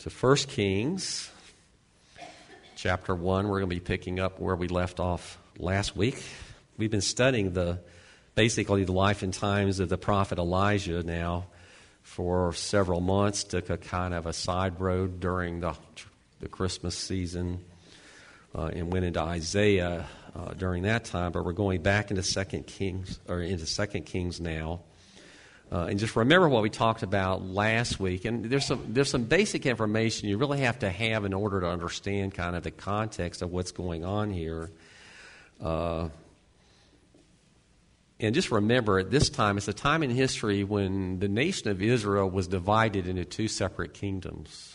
to 1 Kings chapter 1. We're going to be picking up where we left off last week. We've been studying the basically the life and times of the prophet Elijah now for several months. Took a kind of a side road during the, the Christmas season uh, and went into Isaiah uh, during that time. But we're going back into Second Kings or into Second Kings now. Uh, and just remember what we talked about last week. And there's some, there's some basic information you really have to have in order to understand kind of the context of what's going on here. Uh, and just remember, at this time, it's a time in history when the nation of Israel was divided into two separate kingdoms.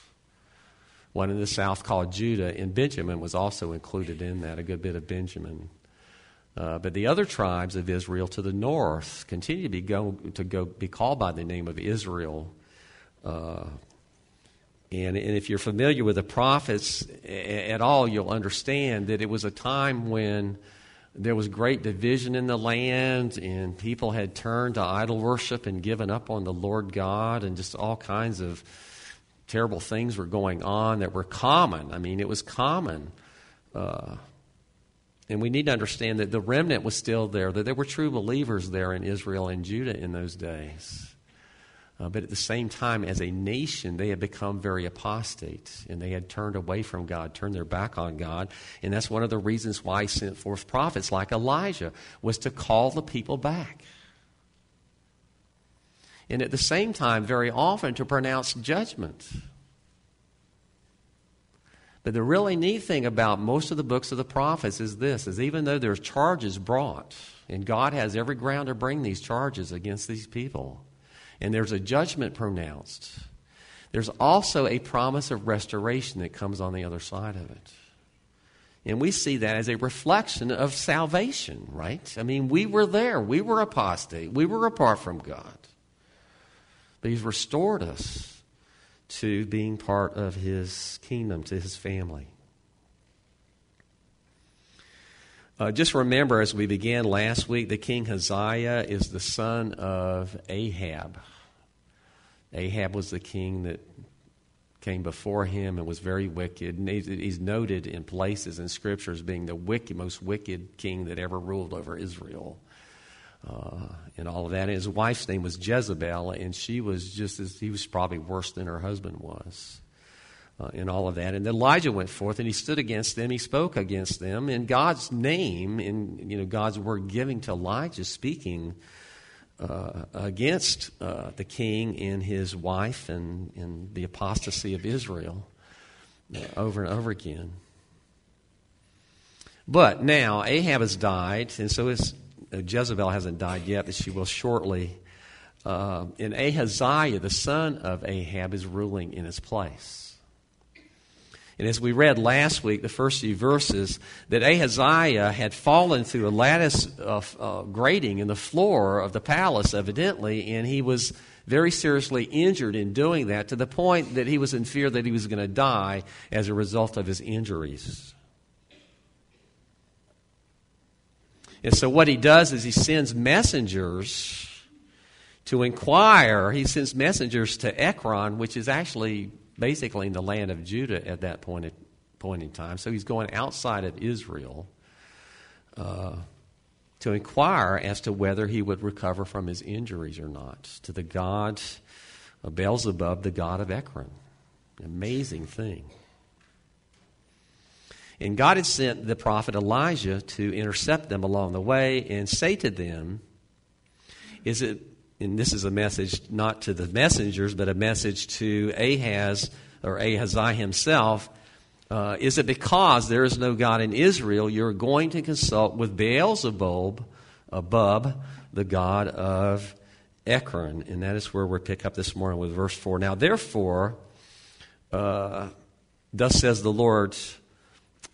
One in the south called Judah, and Benjamin was also included in that, a good bit of Benjamin. Uh, but the other tribes of Israel to the north continue to be, go, to go, be called by the name of Israel. Uh, and, and if you're familiar with the prophets at all, you'll understand that it was a time when there was great division in the land, and people had turned to idol worship and given up on the Lord God, and just all kinds of terrible things were going on that were common. I mean, it was common. Uh, and we need to understand that the remnant was still there, that there were true believers there in Israel and Judah in those days. Uh, but at the same time, as a nation, they had become very apostate and they had turned away from God, turned their back on God. And that's one of the reasons why he sent forth prophets like Elijah, was to call the people back. And at the same time, very often, to pronounce judgment. But the really neat thing about most of the books of the prophets is this is even though there's charges brought, and God has every ground to bring these charges against these people, and there's a judgment pronounced, there's also a promise of restoration that comes on the other side of it. And we see that as a reflection of salvation, right? I mean, we were there. We were apostate. We were apart from God. But He's restored us to being part of his kingdom, to his family. Uh, just remember, as we began last week, the king Hazael is the son of Ahab. Ahab was the king that came before him and was very wicked. And he's noted in places in Scripture as being the wicked, most wicked king that ever ruled over Israel uh, and all of that. And his wife's name was Jezebel, and she was just as he was probably worse than her husband was. Uh, and all of that. And Elijah went forth and he stood against them. He spoke against them in God's name, in you know God's word giving to Elijah, speaking uh, against uh, the king and his wife and, and the apostasy of Israel uh, over and over again. But now Ahab has died, and so is uh, Jezebel hasn't died yet, but she will shortly. Uh, and Ahaziah, the son of Ahab, is ruling in his place. And as we read last week, the first few verses, that Ahaziah had fallen through a lattice uh, grating in the floor of the palace, evidently, and he was very seriously injured in doing that to the point that he was in fear that he was going to die as a result of his injuries. And so what he does is he sends messengers to inquire. He sends messengers to Ekron, which is actually basically in the land of Judah at that point, point in time. So he's going outside of Israel uh, to inquire as to whether he would recover from his injuries or not to the god of Beelzebub, the god of Ekron. Amazing thing. And God had sent the prophet Elijah to intercept them along the way and say to them, Is it, and this is a message not to the messengers, but a message to Ahaz or Ahaziah himself. Uh, is it because there is no God in Israel you're going to consult with Beelzebub, Bub, the god of Ekron? And that is where we pick up this morning with verse 4. Now, therefore, uh, thus says the Lord,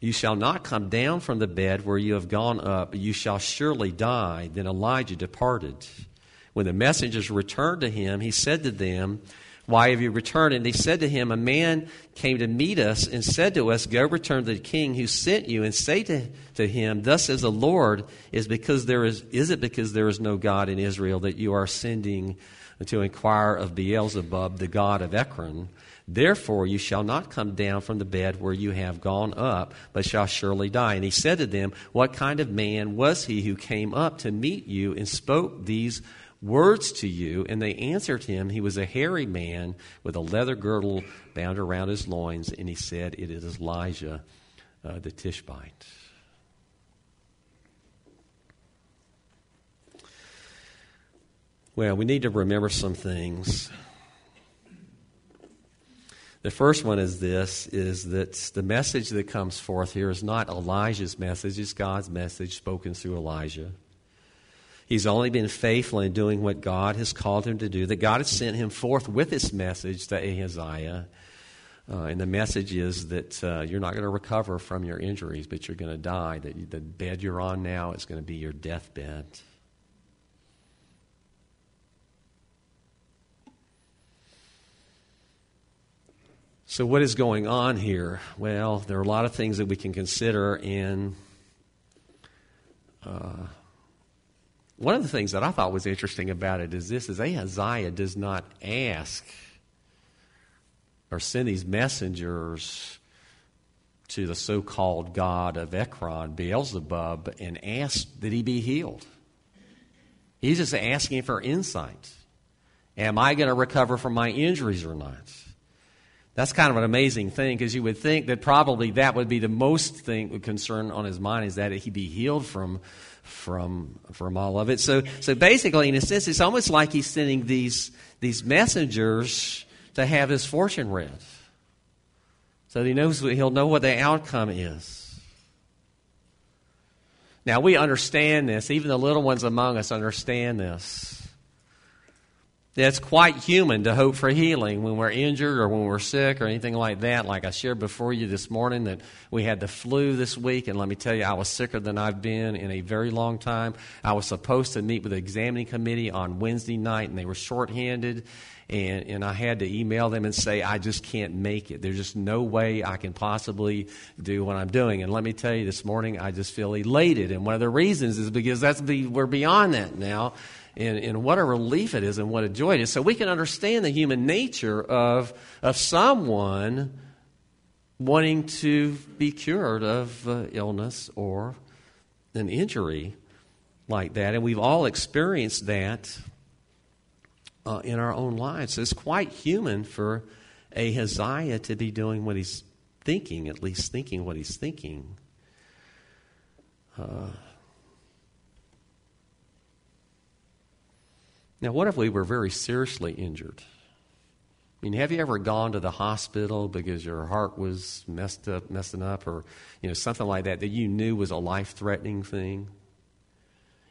you shall not come down from the bed where you have gone up, you shall surely die. Then Elijah departed. When the messengers returned to him, he said to them, Why have you returned? And they said to him, A man came to meet us and said to us, Go return to the king who sent you, and say to, to him, Thus says the Lord, is because there is is it because there is no God in Israel that you are sending to inquire of Beelzebub, the god of Ekron? Therefore, you shall not come down from the bed where you have gone up, but shall surely die. And he said to them, What kind of man was he who came up to meet you and spoke these words to you? And they answered him, He was a hairy man with a leather girdle bound around his loins. And he said, It is Elijah uh, the Tishbite. Well, we need to remember some things. The first one is this is that the message that comes forth here is not Elijah's message, it's God's message spoken through Elijah. He's only been faithful in doing what God has called him to do, that God has sent him forth with this message to Ahaziah. Uh, and the message is that uh, you're not going to recover from your injuries, but you're going to die. That the bed you're on now is going to be your deathbed. So, what is going on here? Well, there are a lot of things that we can consider, and uh, one of the things that I thought was interesting about it is this: is Ahaziah does not ask or send these messengers to the so-called god of Ekron, Beelzebub, and ask that he be healed. He's just asking for insight. Am I going to recover from my injuries or not? That's kind of an amazing thing because you would think that probably that would be the most thing concern on his mind is that he be healed from from from all of it. So so basically, in a sense, it's almost like he's sending these these messengers to have his fortune read, so he knows he'll know what the outcome is. Now we understand this; even the little ones among us understand this. It's quite human to hope for healing when we're injured or when we're sick or anything like that. Like I shared before you this morning that we had the flu this week, and let me tell you, I was sicker than I've been in a very long time. I was supposed to meet with the examining committee on Wednesday night, and they were shorthanded, and, and I had to email them and say, I just can't make it. There's just no way I can possibly do what I'm doing. And let me tell you, this morning I just feel elated, and one of the reasons is because that's be, we're beyond that now and, and what a relief it is and what a joy it is. So we can understand the human nature of, of someone wanting to be cured of uh, illness or an injury like that. And we've all experienced that uh, in our own lives. It's quite human for Ahaziah to be doing what he's thinking, at least thinking what he's thinking. Uh, Now, what if we were very seriously injured? I mean, have you ever gone to the hospital because your heart was messed up, messing up, or you know something like that that you knew was a life-threatening thing,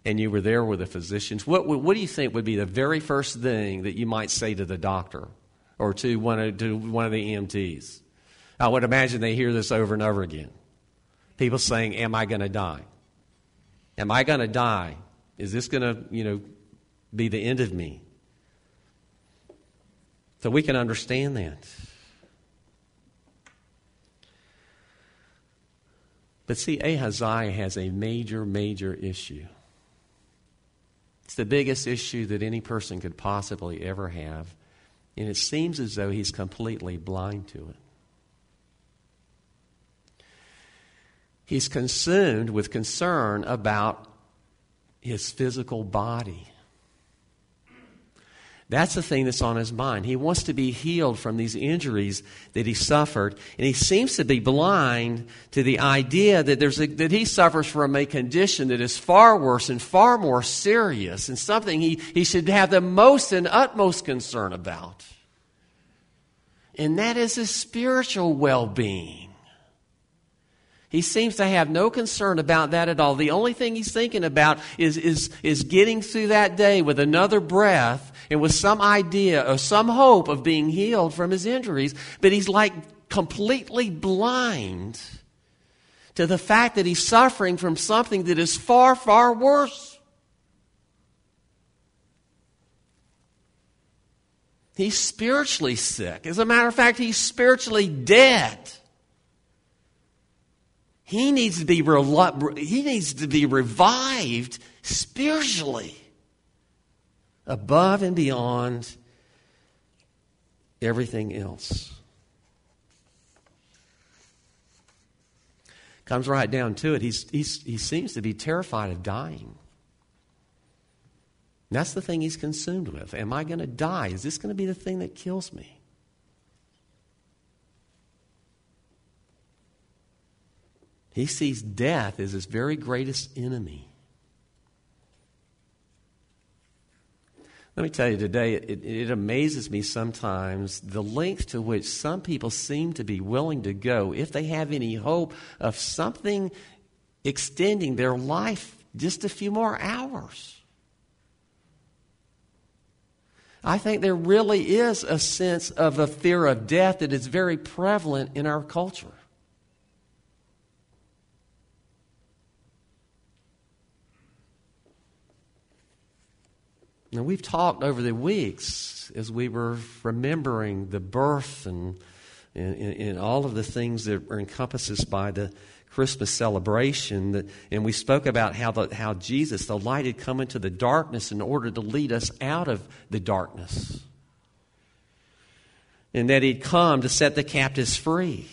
and you were there with the physicians? What, what do you think would be the very first thing that you might say to the doctor or to one of, to one of the EMTs? I would imagine they hear this over and over again. People saying, "Am I going to die? Am I going to die? Is this going to you know be the end of me. So we can understand that. But see, Ahaziah has a major, major issue. It's the biggest issue that any person could possibly ever have. And it seems as though he's completely blind to it. He's consumed with concern about his physical body. That's the thing that's on his mind. He wants to be healed from these injuries that he suffered, and he seems to be blind to the idea that, there's a, that he suffers from a condition that is far worse and far more serious, and something he, he should have the most and utmost concern about. And that is his spiritual well being. He seems to have no concern about that at all. The only thing he's thinking about is, is, is getting through that day with another breath and with some idea or some hope of being healed from his injuries, but he's like completely blind to the fact that he's suffering from something that is far, far worse. He's spiritually sick. As a matter of fact, he's spiritually dead. He needs to be he needs to be revived spiritually above and beyond everything else. Comes right down to it. He's, he's, he seems to be terrified of dying. That's the thing he's consumed with. Am I going to die? Is this going to be the thing that kills me? He sees death as his very greatest enemy. Let me tell you today, it, it, amazes me sometimes the length to which some people seem to be willing to go if they have any hope of something extending their life just a few more hours. I think there really is a sense of a fear of death that is very prevalent in our culture. Now, we've talked over the weeks as we were remembering the birth and, and, and all of the things that are encompassed by the Christmas celebration. That, and we spoke about how, the, how Jesus, the light, had come into the darkness in order to lead us out of the darkness. And that he'd come to set the captives free.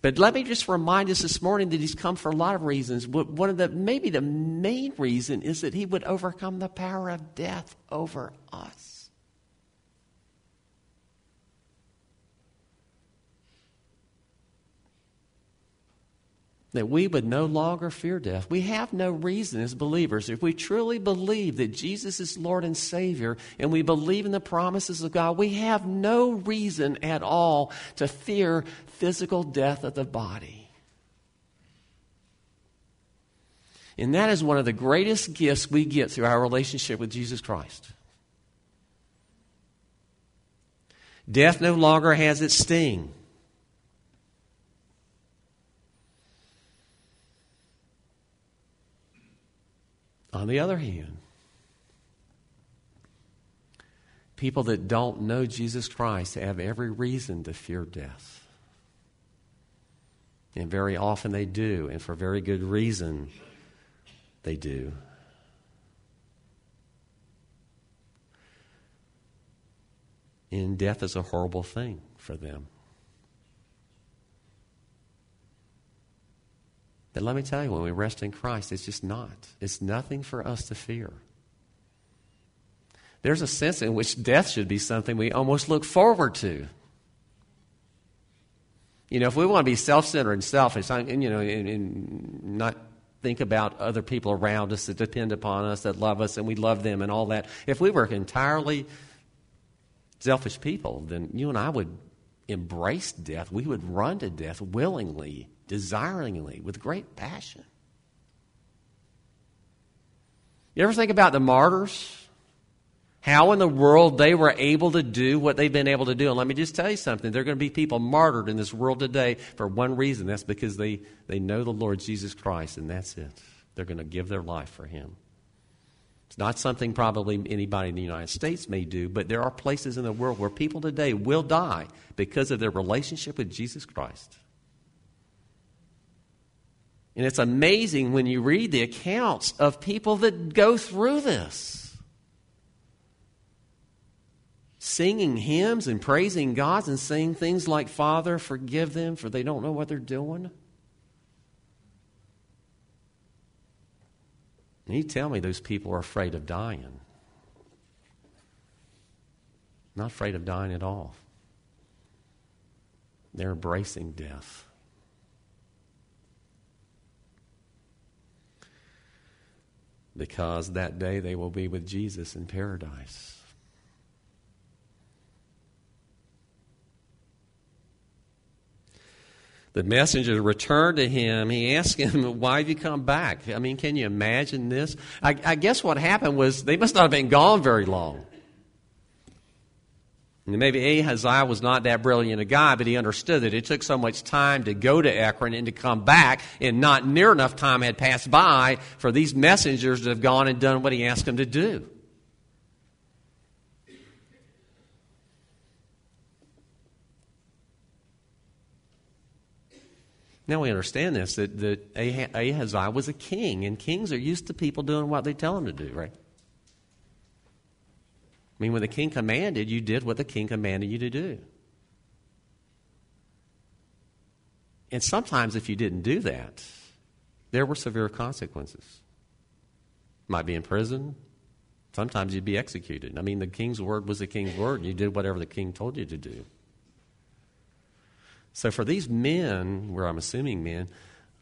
But let me just remind us this morning that he's come for a lot of reasons. One of the, maybe the main reason is that he would overcome the power of death over us. That we would no longer fear death. We have no reason as believers, if we truly believe that Jesus is Lord and Savior and we believe in the promises of God, we have no reason at all to fear physical death of the body. And that is one of the greatest gifts we get through our relationship with Jesus Christ. Death no longer has its sting. On the other hand, people that don't know Jesus Christ have every reason to fear death. And very often they do, and for very good reason they do. And death is a horrible thing for them. But let me tell you, when we rest in Christ, it's just not. It's nothing for us to fear. There's a sense in which death should be something we almost look forward to. You know, if we want to be self centered and selfish, and, you know, and, and not think about other people around us that depend upon us, that love us, and we love them and all that, if we were entirely selfish people, then you and I would embrace death. We would run to death willingly desiringly, with great passion. You ever think about the martyrs? How in the world they were able to do what they've been able to do. And let me just tell you something. There are going to be people martyred in this world today for one reason. That's because they, they know the Lord Jesus Christ, and that's it. They're going to give their life for Him. It's not something probably anybody in the United States may do, but there are places in the world where people today will die because of their relationship with Jesus Christ. And it's amazing when you read the accounts of people that go through this. Singing hymns and praising God and saying things like, Father, forgive them, for they don't know what they're doing. And you tell me those people are afraid of dying. Not afraid of dying at all. They're embracing death. because that day they will be with Jesus in paradise. The messenger returned to him. He asked him, Why have you come back? I mean, can you imagine this? I, I guess what happened was they must not have been gone very long. And maybe Ahaziah was not that brilliant a guy, but he understood that it took so much time to go to Ekron and to come back, and not near enough time had passed by for these messengers to have gone and done what he asked them to do. Now we understand this that, that Ahaziah was a king, and kings are used to people doing what they tell them to do, right? I mean, when the king commanded, you did what the king commanded you to do. And sometimes, if you didn't do that, there were severe consequences. Might be in prison. Sometimes you'd be executed. I mean, the king's word was the king's word. and You did whatever the king told you to do. So for these men, where I'm assuming men,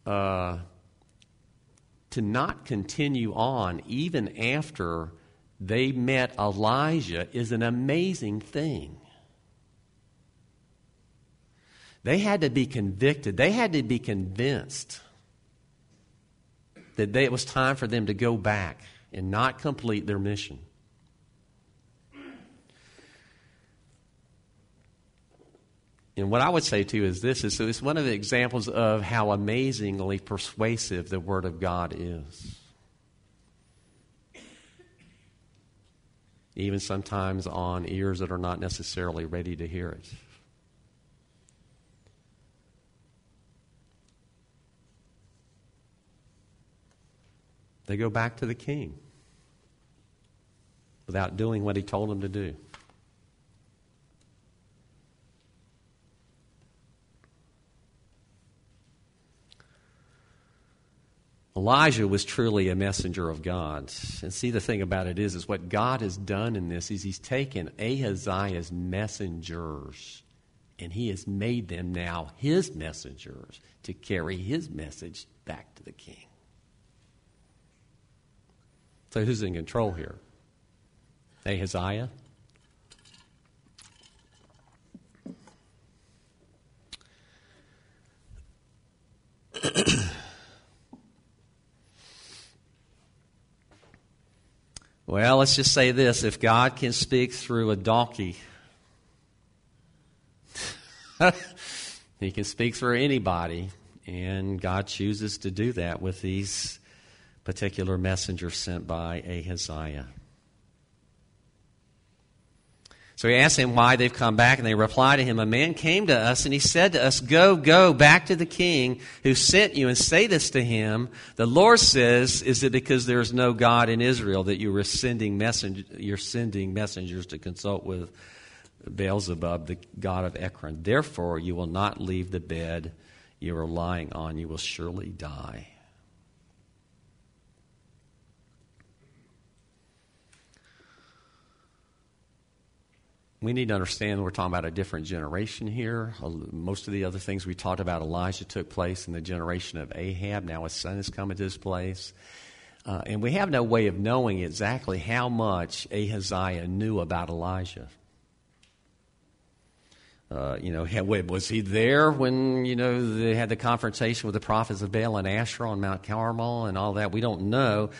uh, to not continue on even after they met Elijah is an amazing thing. They had to be convicted, they had to be convinced that they, it was time for them to go back and not complete their mission. And what I would say to you is this is so it's one of the examples of how amazingly persuasive the Word of God is. Even sometimes on ears that are not necessarily ready to hear it. They go back to the king without doing what he told them to do. Elijah was truly a messenger of God. And see, the thing about it is, is what God has done in this is He's taken Ahaziah's messengers and He has made them now His messengers to carry His message back to the king. So, who's in control here? Ahaziah? Well, let's just say this if God can speak through a donkey, he can speak through anybody, and God chooses to do that with these particular messengers sent by Ahaziah. So he asked them why they've come back, and they reply to him, A man came to us, and he said to us, Go, go back to the king who sent you, and say this to him. The Lord says, Is it because there is no God in Israel that you are sending, you're sending messengers to consult with Beelzebub, the god of Ekron? Therefore, you will not leave the bed you are lying on, you will surely die. We need to understand we're talking about a different generation here. Most of the other things we talked about Elijah took place in the generation of Ahab. Now his son is coming to this place. Uh, and we have no way of knowing exactly how much Ahaziah knew about Elijah. Uh, you know, was he there when, you know, they had the confrontation with the prophets of Baal and Asherah on Mount Carmel and all that? We don't know.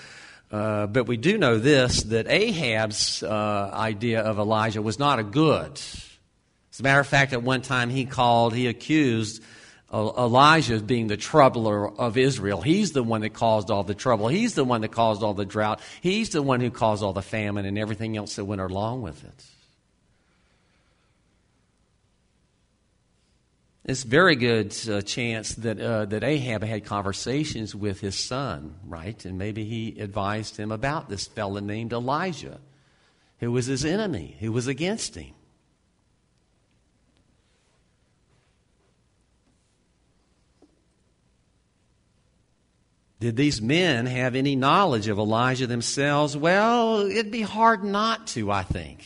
Uh, but we do know this that Ahab's uh, idea of Elijah was not a good. As a matter of fact, at one time he called, he accused Elijah of being the troubler of Israel. He's the one that caused all the trouble. He's the one that caused all the drought. He's the one who caused all the famine and everything else that went along with it. It's very good uh, chance that uh, that Ahab had conversations with his son, right? And maybe he advised him about this fellow named Elijah, who was his enemy, who was against him. Did these men have any knowledge of Elijah themselves? Well, it'd be hard not to, I think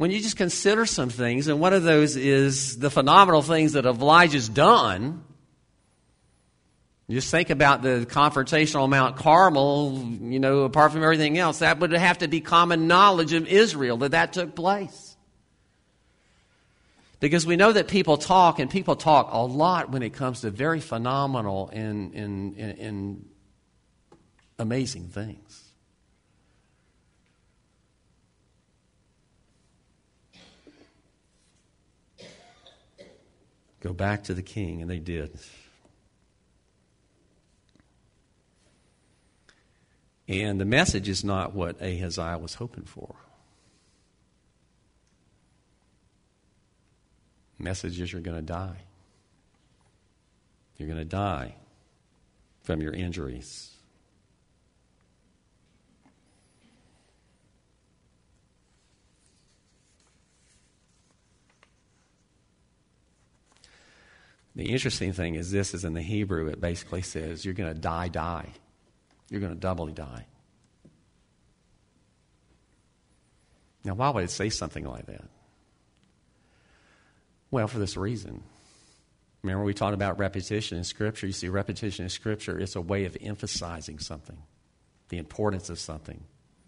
when you just consider some things, and one of those is the phenomenal things that Elijah's done. Just think about the confrontation on Mount Carmel, you know, apart from everything else, that would have to be common knowledge of Israel that that took place. Because we know that people talk, and people talk a lot when it comes to very phenomenal and, and, and, and amazing things. Go back to the king, and they did. And the message is not what Ahaziah was hoping for. The message is you're going to die. You're going to die from your injuries. The interesting thing is this is in the Hebrew, it basically says you're going to die, die. You're going to doubly die. Now, why would it say something like that? Well, for this reason. Remember, we talked about repetition in Scripture. You see, repetition in Scripture is a way of emphasizing something, the importance of something,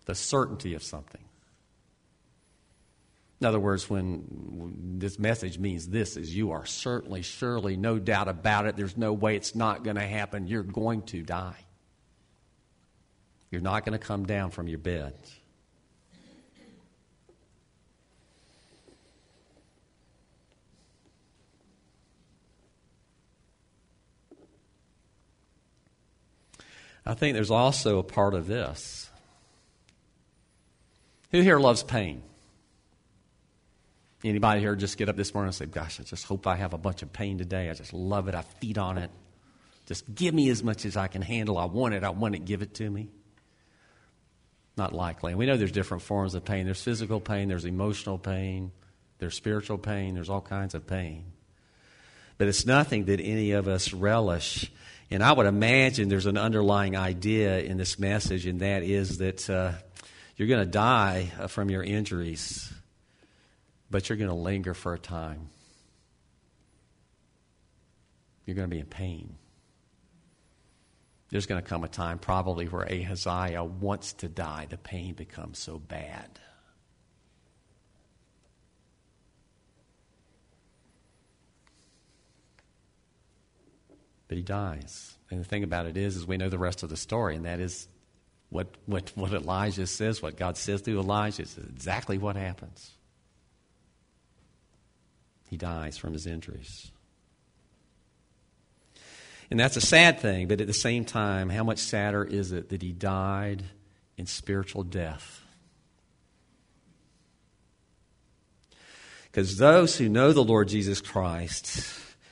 the certainty of something. In other words, when this message means this is you are certainly, surely, no doubt about it, there's no way it's not going to happen. You're going to die. You're not going to come down from your bed. I think there's also a part of this. Who here loves pain? Anybody here just get up this morning and say, Gosh, I just hope I have a bunch of pain today. I just love it. I feed on it. Just give me as much as I can handle. I want it. I want it. Give it to me. Not likely. And we know there's different forms of pain. There's physical pain, there's emotional pain, there's spiritual pain, there's all kinds of pain. But it's nothing that any of us relish. And I would imagine there's an underlying idea in this message, and that is that uh, you're going to die uh, from your injuries, but you're going to linger for a time. You're going to be in pain. There's going to come a time, probably, where Ahaziah wants to die. The pain becomes so bad. but he dies. And the thing about it is, is we know the rest of the story, and that is what, what, what Elijah says, what God says through Elijah is exactly what happens. He dies from his injuries. And that's a sad thing, but at the same time, how much sadder is it that he died in spiritual death? Because those who know the Lord Jesus Christ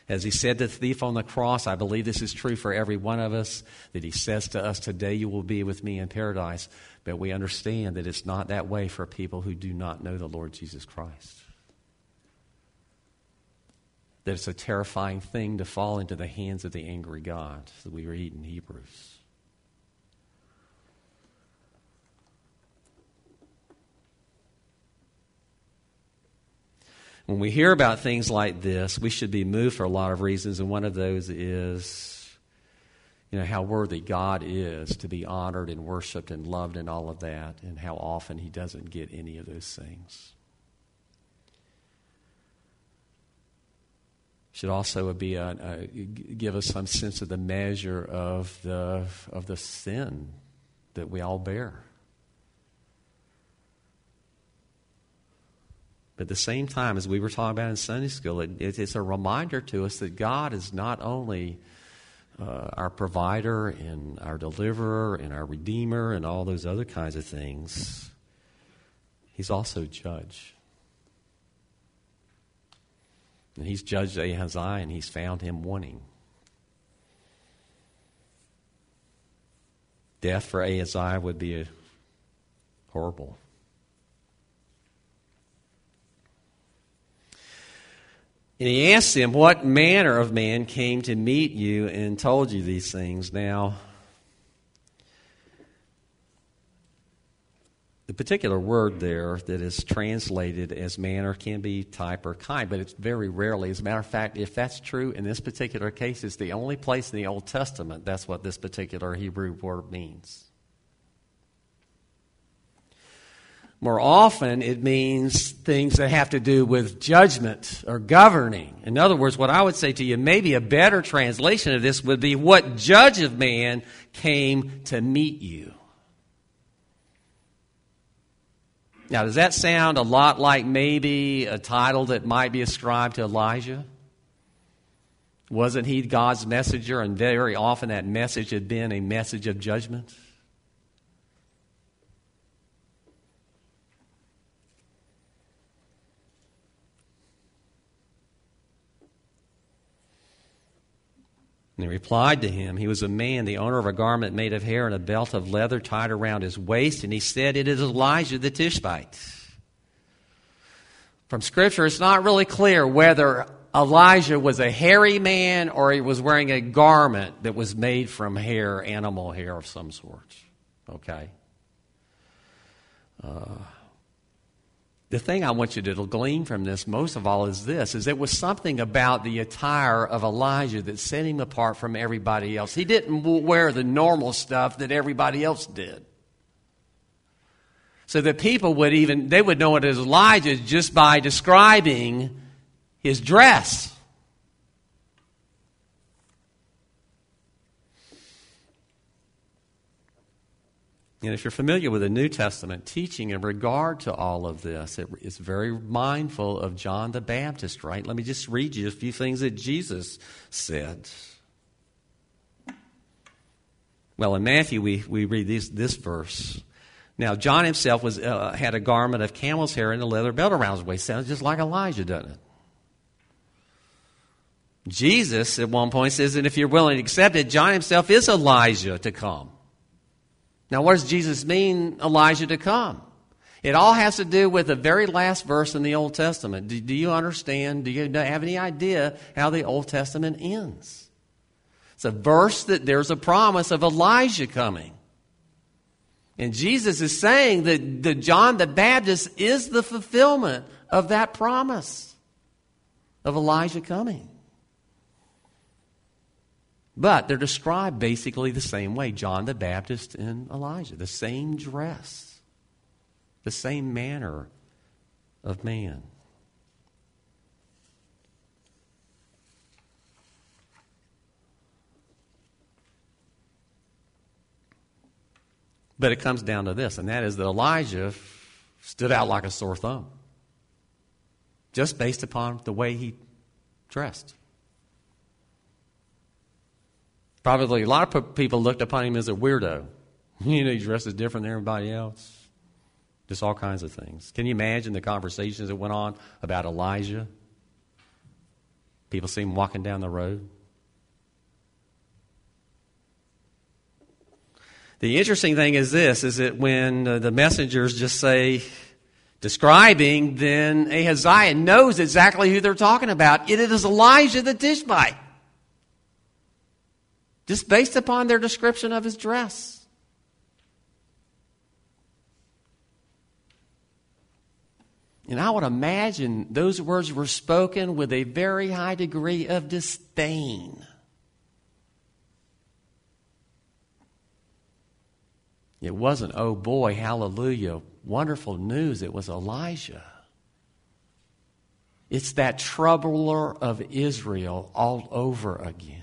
as he said to the thief on the cross, I believe this is true for every one of us, that he says to us, Today you will be with me in paradise. But we understand that it's not that way for people who do not know the Lord Jesus Christ. That it's a terrifying thing to fall into the hands of the angry God, that we read in Hebrews. When we hear about things like this, we should be moved for a lot of reasons, and one of those is, you know, how worthy God is to be honored and worshiped and loved and all of that, and how often He doesn't get any of those things. Should also be a, a, give us some sense of the measure of the of the sin that we all bear. But at the same time, as we were talking about in Sunday school, it, it, it's a reminder to us that God is not only uh, our provider and our deliverer and our redeemer and all those other kinds of things, He's also judge. And He's judged Ahaziah and He's found him wanting. Death for Ahaziah would be horrible. And he asked him, What manner of man came to meet you and told you these things? Now, the particular word there that is translated as manner can be type or kind, but it's very rarely. As a matter of fact, if that's true in this particular case, it's the only place in the Old Testament that's what this particular Hebrew word means. More often, it means things that have to do with judgment or governing. In other words, what I would say to you, maybe a better translation of this would be what judge of man came to meet you. Now, does that sound a lot like maybe a title that might be ascribed to Elijah? Wasn't he God's messenger? And very often that message had been a message of judgment. And he replied to him, He was a man, the owner of a garment made of hair and a belt of leather tied around his waist. And he said, It is Elijah the Tishbite. From Scripture, it's not really clear whether Elijah was a hairy man or he was wearing a garment that was made from hair, animal hair of some sort. Okay? Uh, the thing I want you to glean from this most of all is this is there was something about the attire of Elijah that set him apart from everybody else. He didn't wear the normal stuff that everybody else did. So that people would even they would know it as Elijah just by describing his dress. And if you're familiar with the New Testament teaching in regard to all of this, it, it's very mindful of John the Baptist, right? Let me just read you a few things that Jesus said. Well, in Matthew, we, we read this, this verse. Now, John himself was, uh, had a garment of camel's hair and a leather belt around his waist. Sounds just like Elijah, doesn't it? Jesus, at one point, says that if you're willing to accept it, John himself is Elijah to come. Now, what does Jesus mean, Elijah to come? It all has to do with the very last verse in the Old Testament. Do, do, you understand? Do you have any idea how the Old Testament ends? It's a verse that there's a promise of Elijah coming. And Jesus is saying that the John the Baptist is the fulfillment of that promise of Elijah coming. But they're described basically the same way John the Baptist and Elijah, the same dress, the same manner of man. But it comes down to this, and that is that Elijah stood out like a sore thumb, just based upon the way he dressed. Probably a lot of people looked upon him as a weirdo. You know, he dresses different than everybody else. Just all kinds of things. Can you imagine the conversations that went on about Elijah? People see him walking down the road. The interesting thing is this is that when uh, the messengers just say describing, then Ahaziah knows exactly who they're talking about. It is Elijah the Tishbite just based upon their description of his dress. And I would imagine those words were spoken with a very high degree of disdain. It wasn't, oh boy, hallelujah, wonderful news. It was Elijah. It's that troubler of Israel all over again.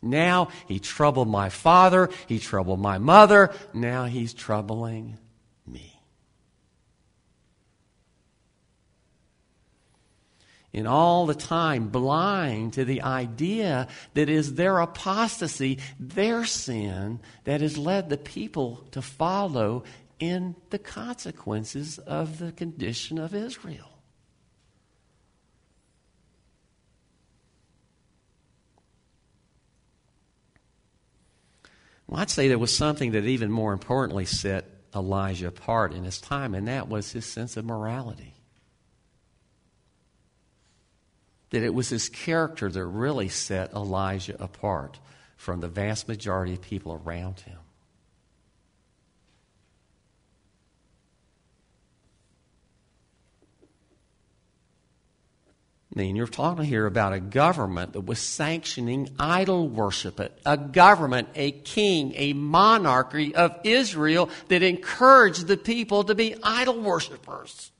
Now he troubled my father, he troubled my mother, now he's troubling me. And all the time blind to the idea that is their apostasy, their sin, that has led the people to follow in the consequences of the condition of Israel. Well, I'd say there was something that even more importantly set Elijah apart in his time, and that was his sense of morality. That it was his character that really set Elijah apart from the vast majority of people around him. I mean, you're talking here about a government that was sanctioning idol worship, a government, a king, a monarchy of Israel that encouraged the people to be idol worshippers.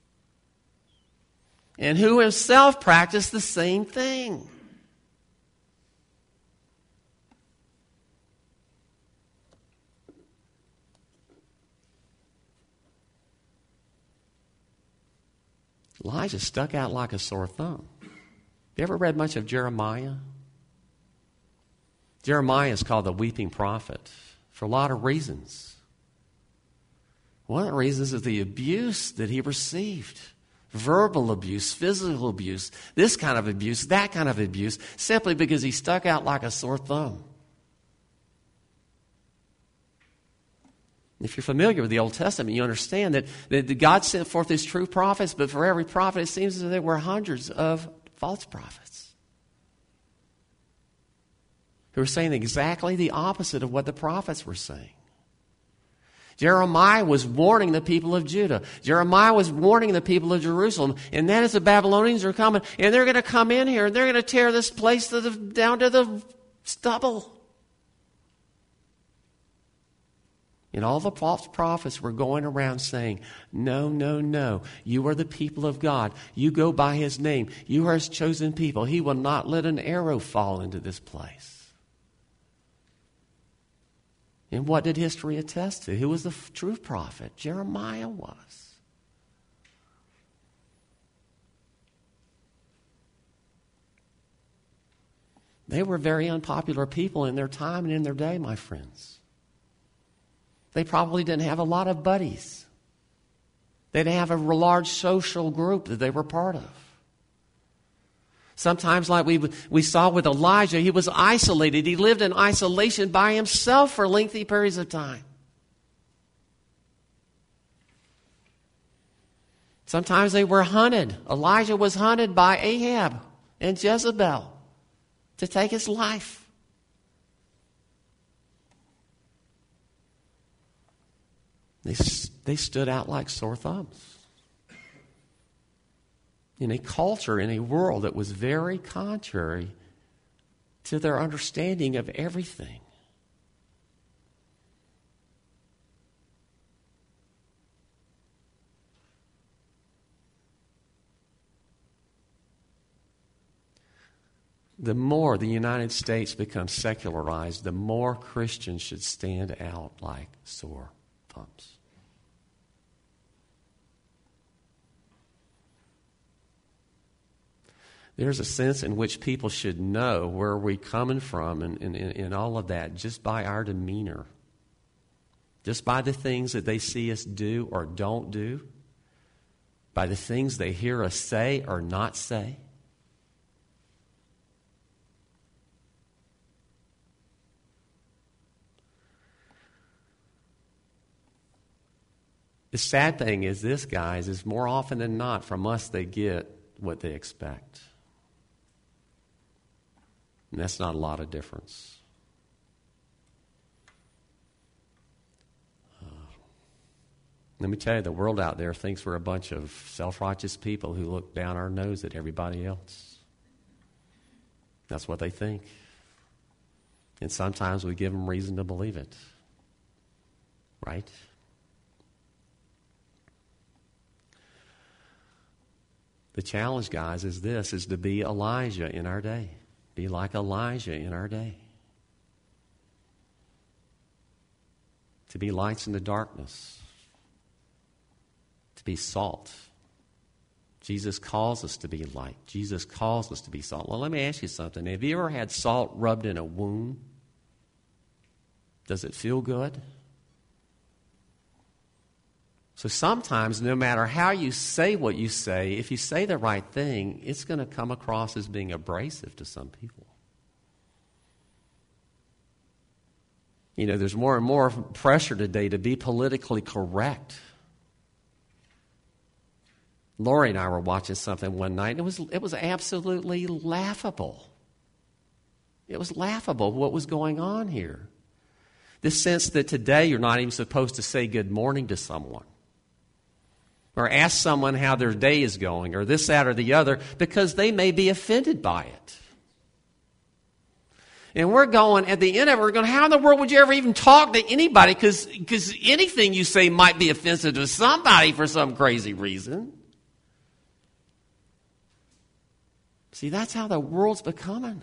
And who himself practiced the same thing. Elijah stuck out like a sore thumb. You ever read much of Jeremiah? Jeremiah is called the weeping prophet for a lot of reasons. One of the reasons is the abuse that he received verbal abuse, physical abuse, this kind of abuse, that kind of abuse, simply because he stuck out like a sore thumb. If you're familiar with the Old Testament, you understand that, that God sent forth his true prophets, but for every prophet, it seems as though there were hundreds of false prophets who were saying exactly the opposite of what the prophets were saying. Jeremiah was warning the people of Judah. Jeremiah was warning the people of Jerusalem. And that is the Babylonians are coming. And they're going to come in here and they're going to tear this place to the, down to the stubble. And all the false prophets were going around saying, No, no, no. You are the people of God. You go by his name. You are his chosen people. He will not let an arrow fall into this place. And what did history attest to? Who was the true prophet? Jeremiah was. They were very unpopular people in their time and in their day, my friends. They probably didn't have a lot of buddies. They didn't have a large social group that they were part of. Sometimes, like we, we saw with Elijah, he was isolated. He lived in isolation by himself for lengthy periods of time. Sometimes they were hunted. Elijah was hunted by Ahab and Jezebel to take his life. They, they stood out like sore thumbs in a culture, in a world that was very contrary to their understanding of everything. The more the United States becomes secularized, the more Christians should stand out like sore there's a sense in which people should know where we're coming from and, and, and all of that just by our demeanor, just by the things that they see us do or don't do, by the things they hear us say or not say. The sad thing is, this, guys, is more often than not from us they get what they expect. And that's not a lot of difference. Uh, let me tell you, the world out there thinks we're a bunch of self righteous people who look down our nose at everybody else. That's what they think. And sometimes we give them reason to believe it. Right? The challenge, guys, is this is to be Elijah in our day. Be like Elijah in our day. To be lights in the darkness. To be salt. Jesus calls us to be light. Jesus calls us to be salt. Well, let me ask you something. Have you ever had salt rubbed in a wound? Does it feel good? So sometimes, no matter how you say what you say, if you say the right thing, it's going to come across as being abrasive to some people. You know, there's more and more pressure today to be politically correct. Lori and I were watching something one night, and it was, it was absolutely laughable. It was laughable what was going on here. This sense that today you're not even supposed to say good morning to someone or ask someone how their day is going or this, that, or the other because they may be offended by it. And we're going, at the end of it, we're going, how in the world would you ever even talk to anybody? Because anything you say might be offensive to somebody for some crazy reason. See, that's how the world's becoming.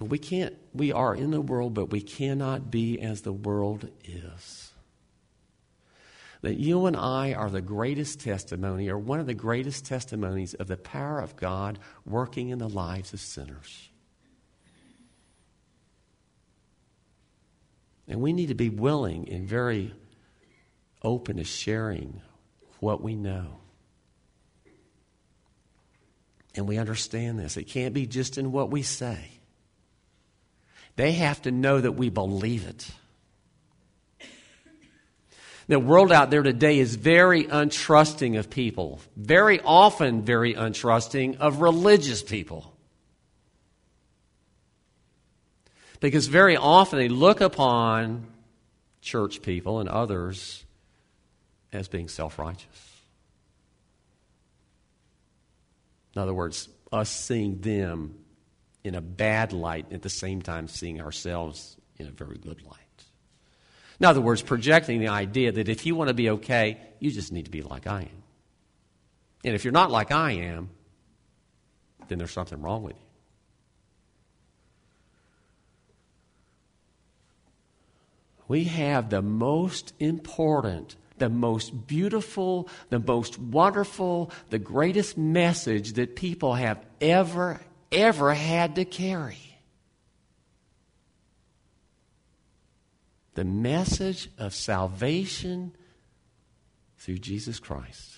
We can't, we are in the world, but we cannot be as the world is. That you and I are the greatest testimony, or one of the greatest testimonies of the power of God working in the lives of sinners. And we need to be willing and very open to sharing what we know. And we understand this. It can't be just in what we say. They have to know that we believe it. The world out there today is very untrusting of people, very often very untrusting of religious people. Because very often they look upon church people and others as being self righteous. In other words, us seeing them in a bad light at the same time seeing ourselves in a very good light. In other words, projecting the idea that if you want to be okay, you just need to be like I am. And if you're not like I am, then there's something wrong with you. We have the most important, the most beautiful, the most wonderful, the greatest message that people have ever, ever had to carry. the message of salvation through Jesus Christ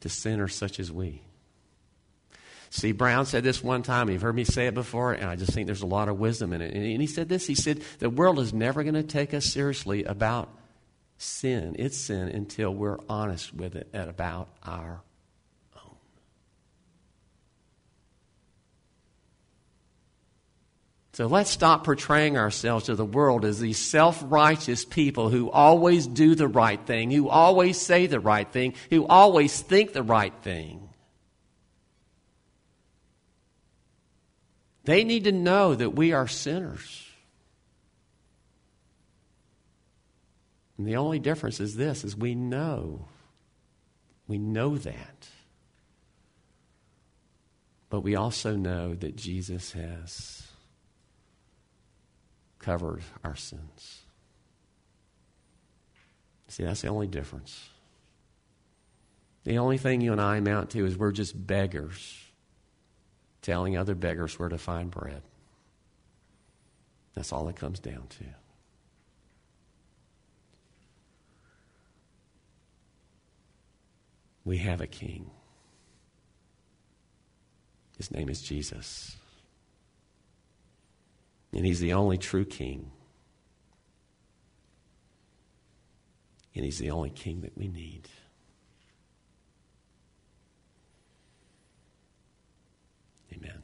to sinners such as we. See, Brown said this one time. You've heard me say it before, and I just think there's a lot of wisdom in it. And he said this He said, The world is never going to take us seriously about sin, its sin, until we're honest with it about our So let's stop portraying ourselves to the world as these self righteous people who always do the right thing, who always say the right thing, who always think the right thing. They need to know that we are sinners. And the only difference is this is we know. We know that. But we also know that Jesus has covered our sins. See, that's the only difference. The only thing you and I amount to is we're just beggars telling other beggars where to find bread. That's all it comes down to. We have a king. His name is Jesus. And he's the only true king. And he's the only king that we need. Amen.